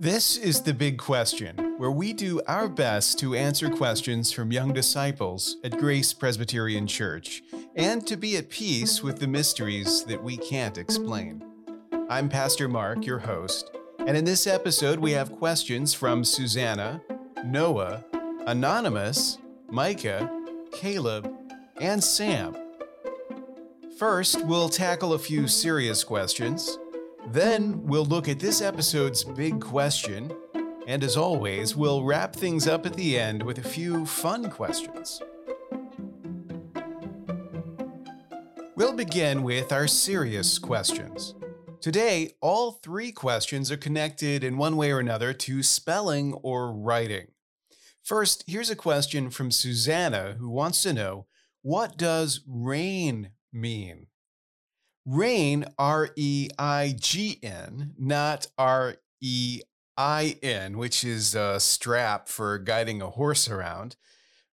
This is The Big Question, where we do our best to answer questions from young disciples at Grace Presbyterian Church and to be at peace with the mysteries that we can't explain. I'm Pastor Mark, your host, and in this episode we have questions from Susanna, Noah, Anonymous, Micah, Caleb, and Sam. First, we'll tackle a few serious questions. Then we'll look at this episode's big question, and as always, we'll wrap things up at the end with a few fun questions. We'll begin with our serious questions. Today, all three questions are connected in one way or another to spelling or writing. First, here's a question from Susanna who wants to know what does reign mean? Reign, R E I G N, not R E I N, which is a strap for guiding a horse around,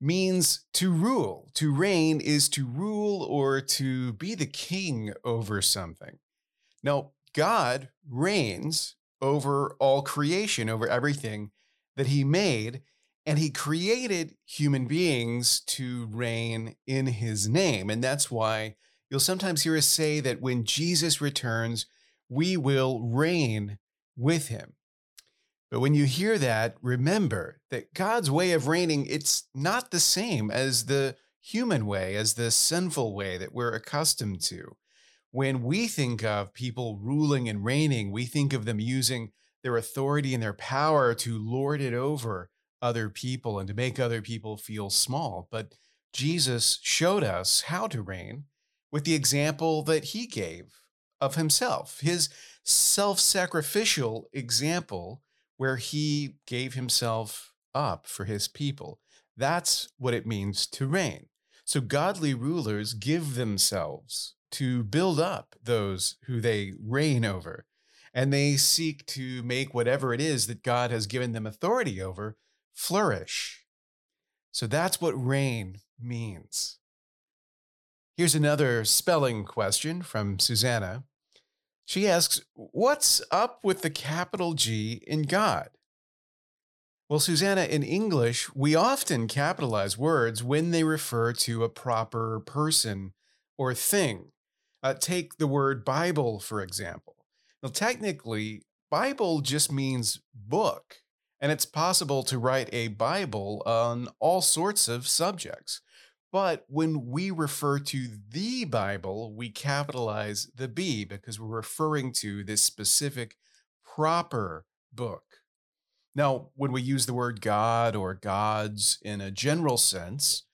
means to rule. To reign is to rule or to be the king over something. Now, God reigns over all creation, over everything that he made, and he created human beings to reign in his name. And that's why You'll sometimes hear us say that when Jesus returns, we will reign with him. But when you hear that, remember that God's way of reigning, it's not the same as the human way, as the sinful way that we're accustomed to. When we think of people ruling and reigning, we think of them using their authority and their power to lord it over other people and to make other people feel small. But Jesus showed us how to reign with the example that he gave of himself, his self sacrificial example, where he gave himself up for his people. That's what it means to reign. So, godly rulers give themselves to build up those who they reign over, and they seek to make whatever it is that God has given them authority over flourish. So, that's what reign means. Here's another spelling question from Susanna. She asks, What's up with the capital G in God? Well, Susanna, in English, we often capitalize words when they refer to a proper person or thing. Uh, take the word Bible, for example. Now, technically, Bible just means book, and it's possible to write a Bible on all sorts of subjects. But when we refer to the Bible, we capitalize the B because we're referring to this specific proper book. Now, when we use the word God or gods in a general sense,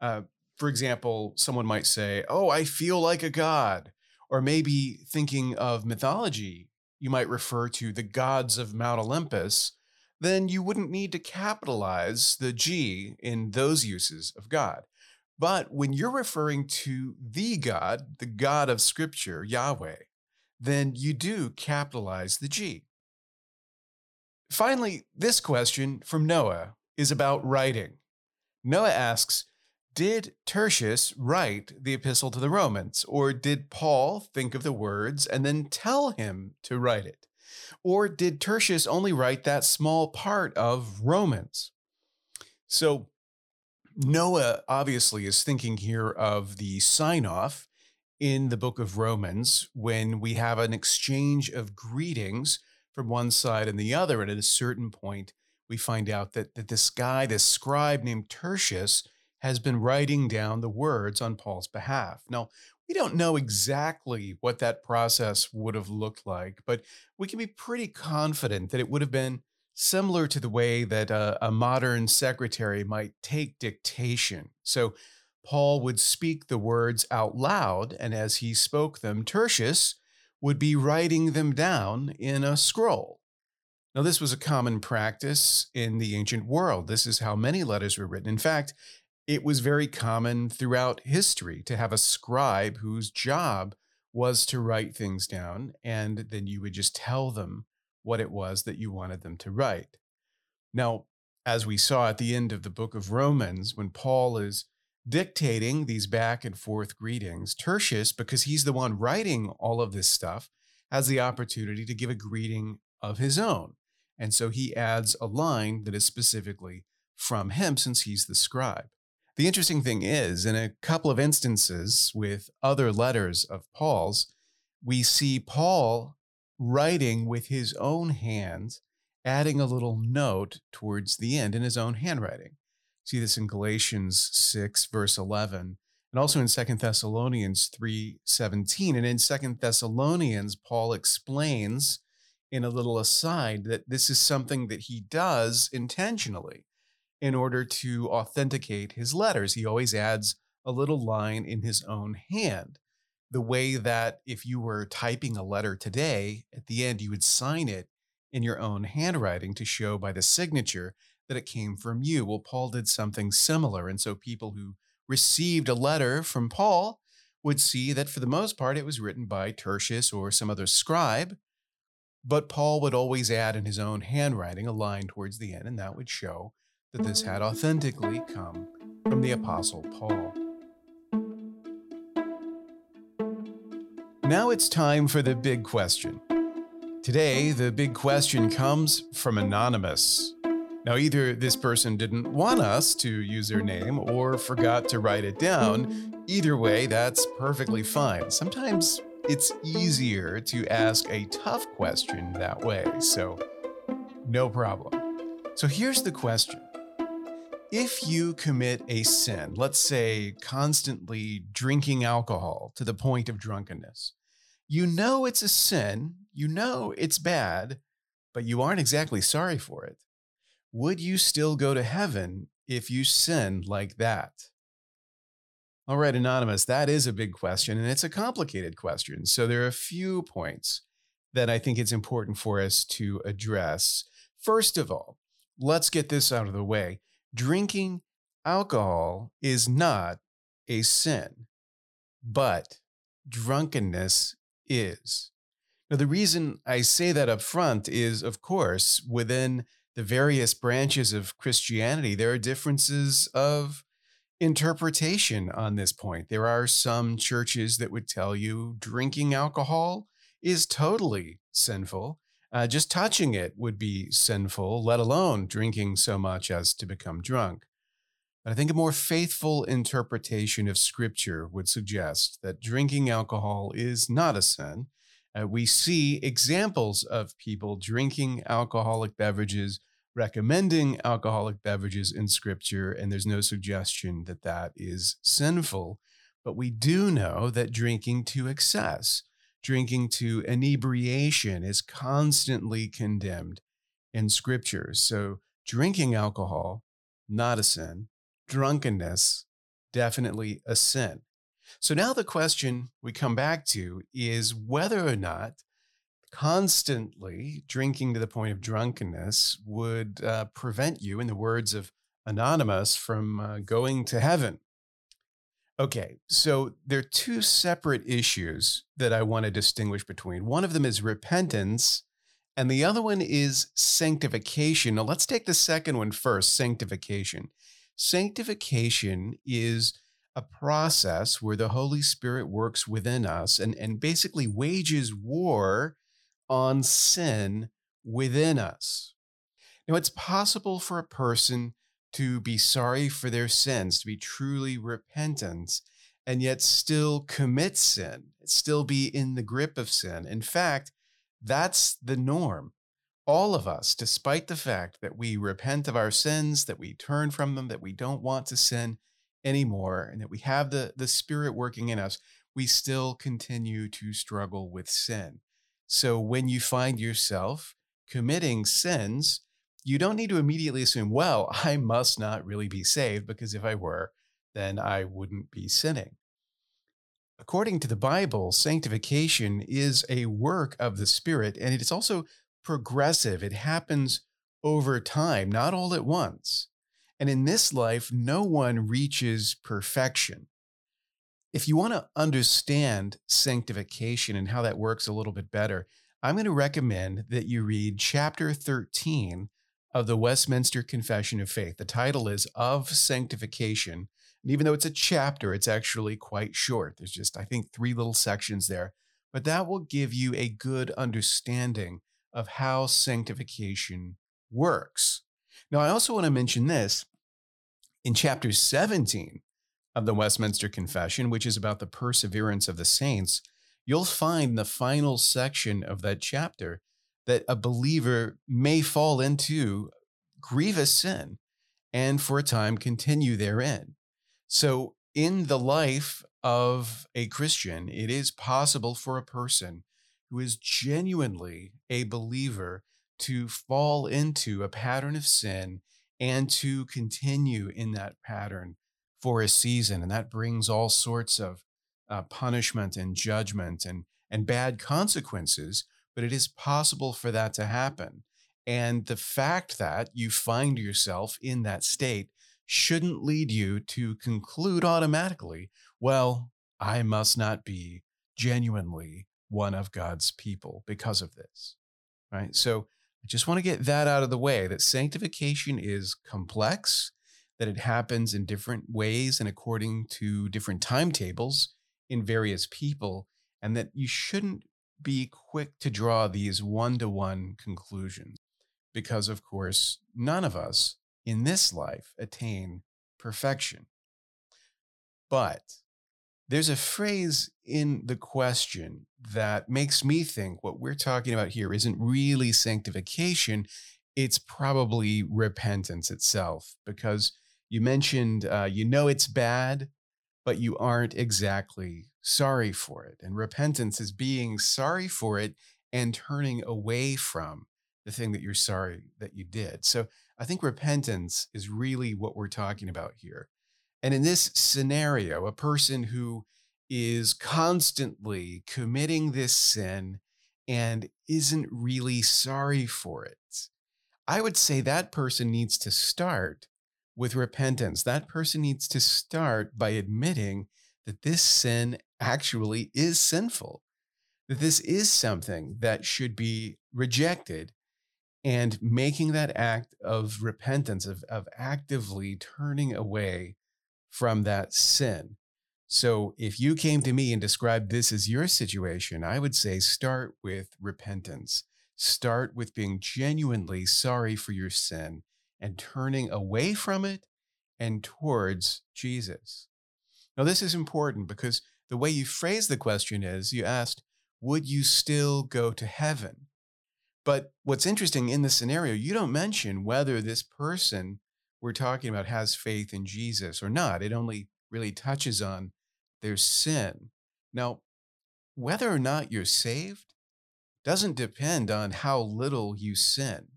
uh, for example, someone might say, Oh, I feel like a god. Or maybe thinking of mythology, you might refer to the gods of Mount Olympus. Then you wouldn't need to capitalize the G in those uses of God. But when you're referring to the God, the God of Scripture, Yahweh, then you do capitalize the G. Finally, this question from Noah is about writing. Noah asks Did Tertius write the epistle to the Romans, or did Paul think of the words and then tell him to write it? Or did Tertius only write that small part of Romans? So, Noah obviously is thinking here of the sign off in the book of Romans when we have an exchange of greetings from one side and the other. And at a certain point, we find out that, that this guy, this scribe named Tertius, has been writing down the words on Paul's behalf. Now, we don't know exactly what that process would have looked like, but we can be pretty confident that it would have been similar to the way that a, a, modern secretary might take dictation. So Paul would speak the words out loud, and as he spoke them, Tertius would be writing them down in a scroll. Now, this was a common practice in the ancient world. This is how many letters were written. In fact, it was very common throughout history to have a scribe whose job was to write things down, and then you would just tell them what it was that you wanted them to write. Now, as we saw at the end of the book of Romans, when Paul is dictating these back and forth greetings, Tertius, because he's the one writing all of this stuff, has the opportunity to give a greeting of his own. And so he adds a line that is specifically from him since he's the scribe. The interesting thing is, in a couple of instances with other letters of Paul's, we see Paul writing with his own hands, adding a little note towards the end in his own handwriting. See this in Galatians 6, verse 11, and also in Second Thessalonians 3, 17. And in Second Thessalonians, Paul explains in a little aside that this is something that he does intentionally in order to authenticate his letters. He always adds a little line in his own hand. The way that if you were typing a letter today, at the end, you would sign it in your own handwriting to show by the signature that it came from you. Well, Paul did something similar. And so people who received a letter from Paul would see that for the most part it was written by Tertius or some other scribe. But Paul would always add in his own handwriting a line towards the end, and that would show that this had mm. authentically come from the Apostle Paul. Now it's time for the big question. Today, the big question comes from Anonymous. Now, either this person didn't want us to use their name or forgot to write it down. Either way, that's perfectly fine. Sometimes it's easier to ask a tough question that way, so no problem. So here's the question if you commit a sin, let's say constantly drinking alcohol to the point of drunkenness, you know it's a sin, you know it's bad, but you aren't exactly sorry for it. Would you still go to heaven if you sinned like that? All right, Anonymous, that is a big question, and it's a complicated question. So there are a few points that I think it's important for us to address. First of all, let's get this out of the way drinking alcohol is not a sin, but drunkenness is. Now, the reason I say that up front is, of course, within the various branches of Christianity, there are differences of interpretation on this point. There are some churches that would tell you drinking alcohol is totally sinful. Uh, just touching it would be sinful, let alone drinking so much as to become drunk. But I think a more faithful interpretation of Scripture would suggest that drinking alcohol is not a sin. Uh, we see examples of people drinking alcoholic beverages, recommending alcoholic beverages in Scripture, and there's no suggestion that that is sinful. But we do know that drinking to excess, drinking to inebriation is constantly condemned in scriptures. So, drinking alcohol, not a sin. Drunkenness, definitely a sin. So, now the question we come back to is whether or not constantly drinking to the point of drunkenness would uh, prevent you, in the words of Anonymous, from uh, going to heaven. Okay, so there are two separate issues that I want to distinguish between. One of them is repentance, and the other one is sanctification. Now, let's take the second one first sanctification. Sanctification is a process where the Holy Spirit works within us and, and basically wages war on sin within us. Now, it's possible for a person to be sorry for their sins, to be truly repentant, and yet still commit sin, still be in the grip of sin. In fact, that's the norm. All of us, despite the fact that we repent of our sins, that we turn from them, that we don't want to sin anymore, and that we have the, the Spirit working in us, we still continue to struggle with sin. So when you find yourself committing sins, you don't need to immediately assume, well, I must not really be saved because if I were, then I wouldn't be sinning. According to the Bible, sanctification is a work of the Spirit, and it's also progressive. It happens over time, not all at once. And in this life, no one reaches perfection. If you want to understand sanctification and how that works a little bit better, I'm going to recommend that you read chapter 13 of the Westminster Confession of Faith. The title is Of Sanctification. And even though it's a chapter, it's actually quite short. There's just, I think, three little sections there. But that will give you a good understanding of how sanctification works. Now, I also want to mention this in chapter 17 of the Westminster Confession, which is about the perseverance of the saints. You'll find the final section of that chapter that a believer may fall into grievous sin and for a time continue therein. So, in the life of a Christian, it is possible for a person who is genuinely a believer to fall into a pattern of sin and to continue in that pattern for a season. And that brings all sorts of uh, punishment and judgment and, and bad consequences, but it is possible for that to happen. And the fact that you find yourself in that state shouldn't lead you to conclude automatically, well, I must not be genuinely one of God's people because of this. Right. So I just want to get that out of the way that sanctification is complex, that it happens in different ways and according to different timetables in various people, and that you shouldn't be quick to draw these one to one conclusions. Because, of course, none of us in this life attain perfection. But there's a phrase in the question that makes me think what we're talking about here isn't really sanctification, it's probably repentance itself. Because you mentioned uh, you know it's bad, but you aren't exactly sorry for it. And repentance is being sorry for it and turning away from the thing that you're sorry that you did. So I think repentance is really what we're talking about here. And in this scenario, a person who is constantly committing this sin and isn't really sorry for it, I would say that person needs to start with repentance. That person needs to start by admitting that this sin actually is sinful, that this is something that should be rejected and making that act of repentance, of, of actively turning away from that sin. So if you came to me and described this as your situation, I would say start with repentance. Start with being genuinely sorry for your sin and turning away from it and towards Jesus. Now, this is important because the way you phrase the question is you asked, Would you still go to heaven? But what's interesting in the scenario, you don't mention whether this person we're talking about has faith in Jesus or not. It only really touches on their sin. Now, whether or not you're saved doesn't depend on how little you sin.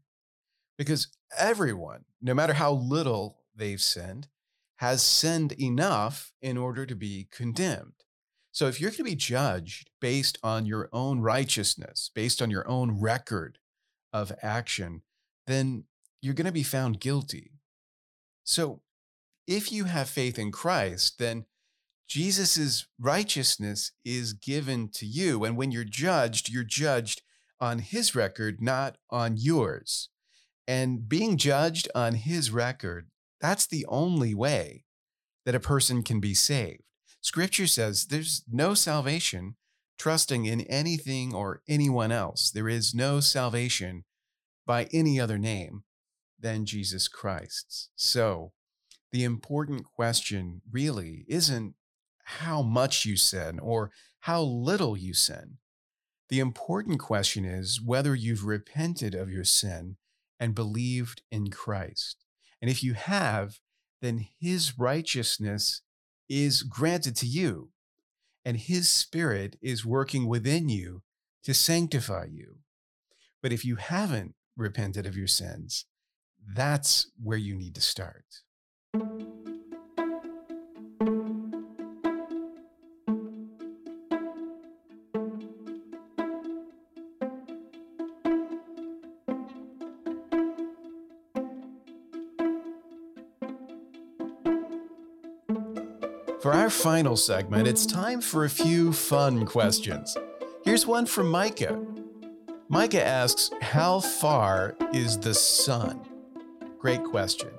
Because everyone, no matter how little they've sinned, has sinned enough in order to be condemned. So if you're going to be judged based on your own righteousness, based on your own record of action, then you're going to be found guilty. So if you have faith in Christ, then Jesus' righteousness is given to you. And when you're judged, you're judged on his record, not on yours. And being judged on his record, that's the only way that a person can be saved. Scripture says there's no salvation trusting in anything or anyone else. There is no salvation by any other name than Jesus Christ's. So the important question really isn't how much you sin or how little you sin. The important question is whether you've repented of your sin and believed in Christ. And if you have, then his righteousness is granted to you, and his spirit is working within you to sanctify you. But if you haven't repented of your sins, that's where you need to start. For our final segment, it's time for a few fun questions. Here's one from Micah. Micah asks, How far is the sun? Great question.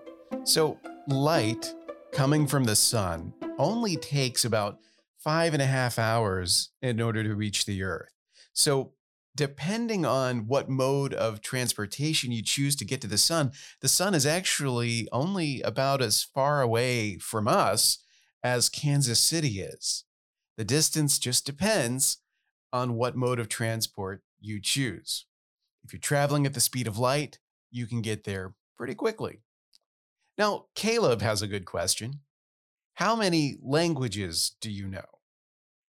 So, light coming from the sun only takes about five and a half hours in order to reach the earth. So, depending on what mode of transportation you choose to get to the sun, the sun is actually only about as far away from us as Kansas City is. The distance just depends on what mode of transport you choose. If you're traveling at the speed of light, you can get there pretty quickly. Now, Caleb has a good question. How many languages do you know?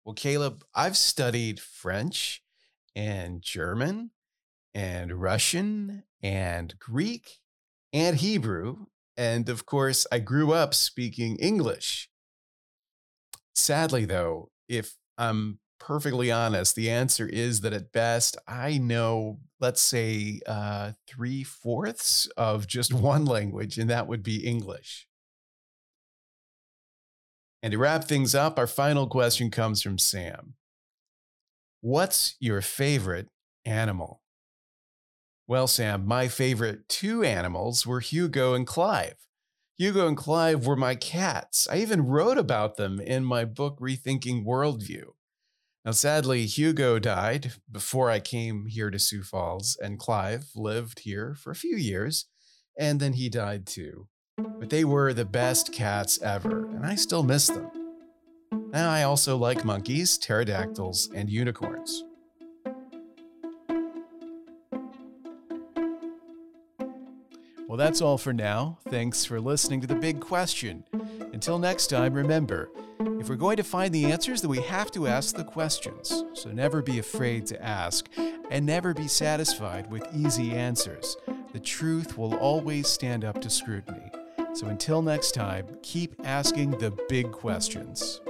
Well, Caleb, I've studied French and German and Russian and Greek and Hebrew. And of course, I grew up speaking English. Sadly, though, if I'm perfectly honest, the answer is that at best, I know, let's say, uh, three fourths of just one language, and that would be English. And to wrap things up, our final question comes from Sam. What's your favorite animal? Well, Sam, my favorite two animals were Hugo and Clive. Hugo and Clive were my cats. I even wrote about them in my book, Rethinking Worldview. Now, sadly, Hugo died before I came here to Sioux Falls, and Clive lived here for a few years, and then he died too. But they were the best cats ever, and I still miss them. Now, I also like monkeys, pterodactyls, and unicorns. Well, that's all for now. Thanks for listening to The Big Question. Until next time, remember if we're going to find the answers, then we have to ask the questions. So never be afraid to ask, and never be satisfied with easy answers. The truth will always stand up to scrutiny. So until next time, keep asking the big questions.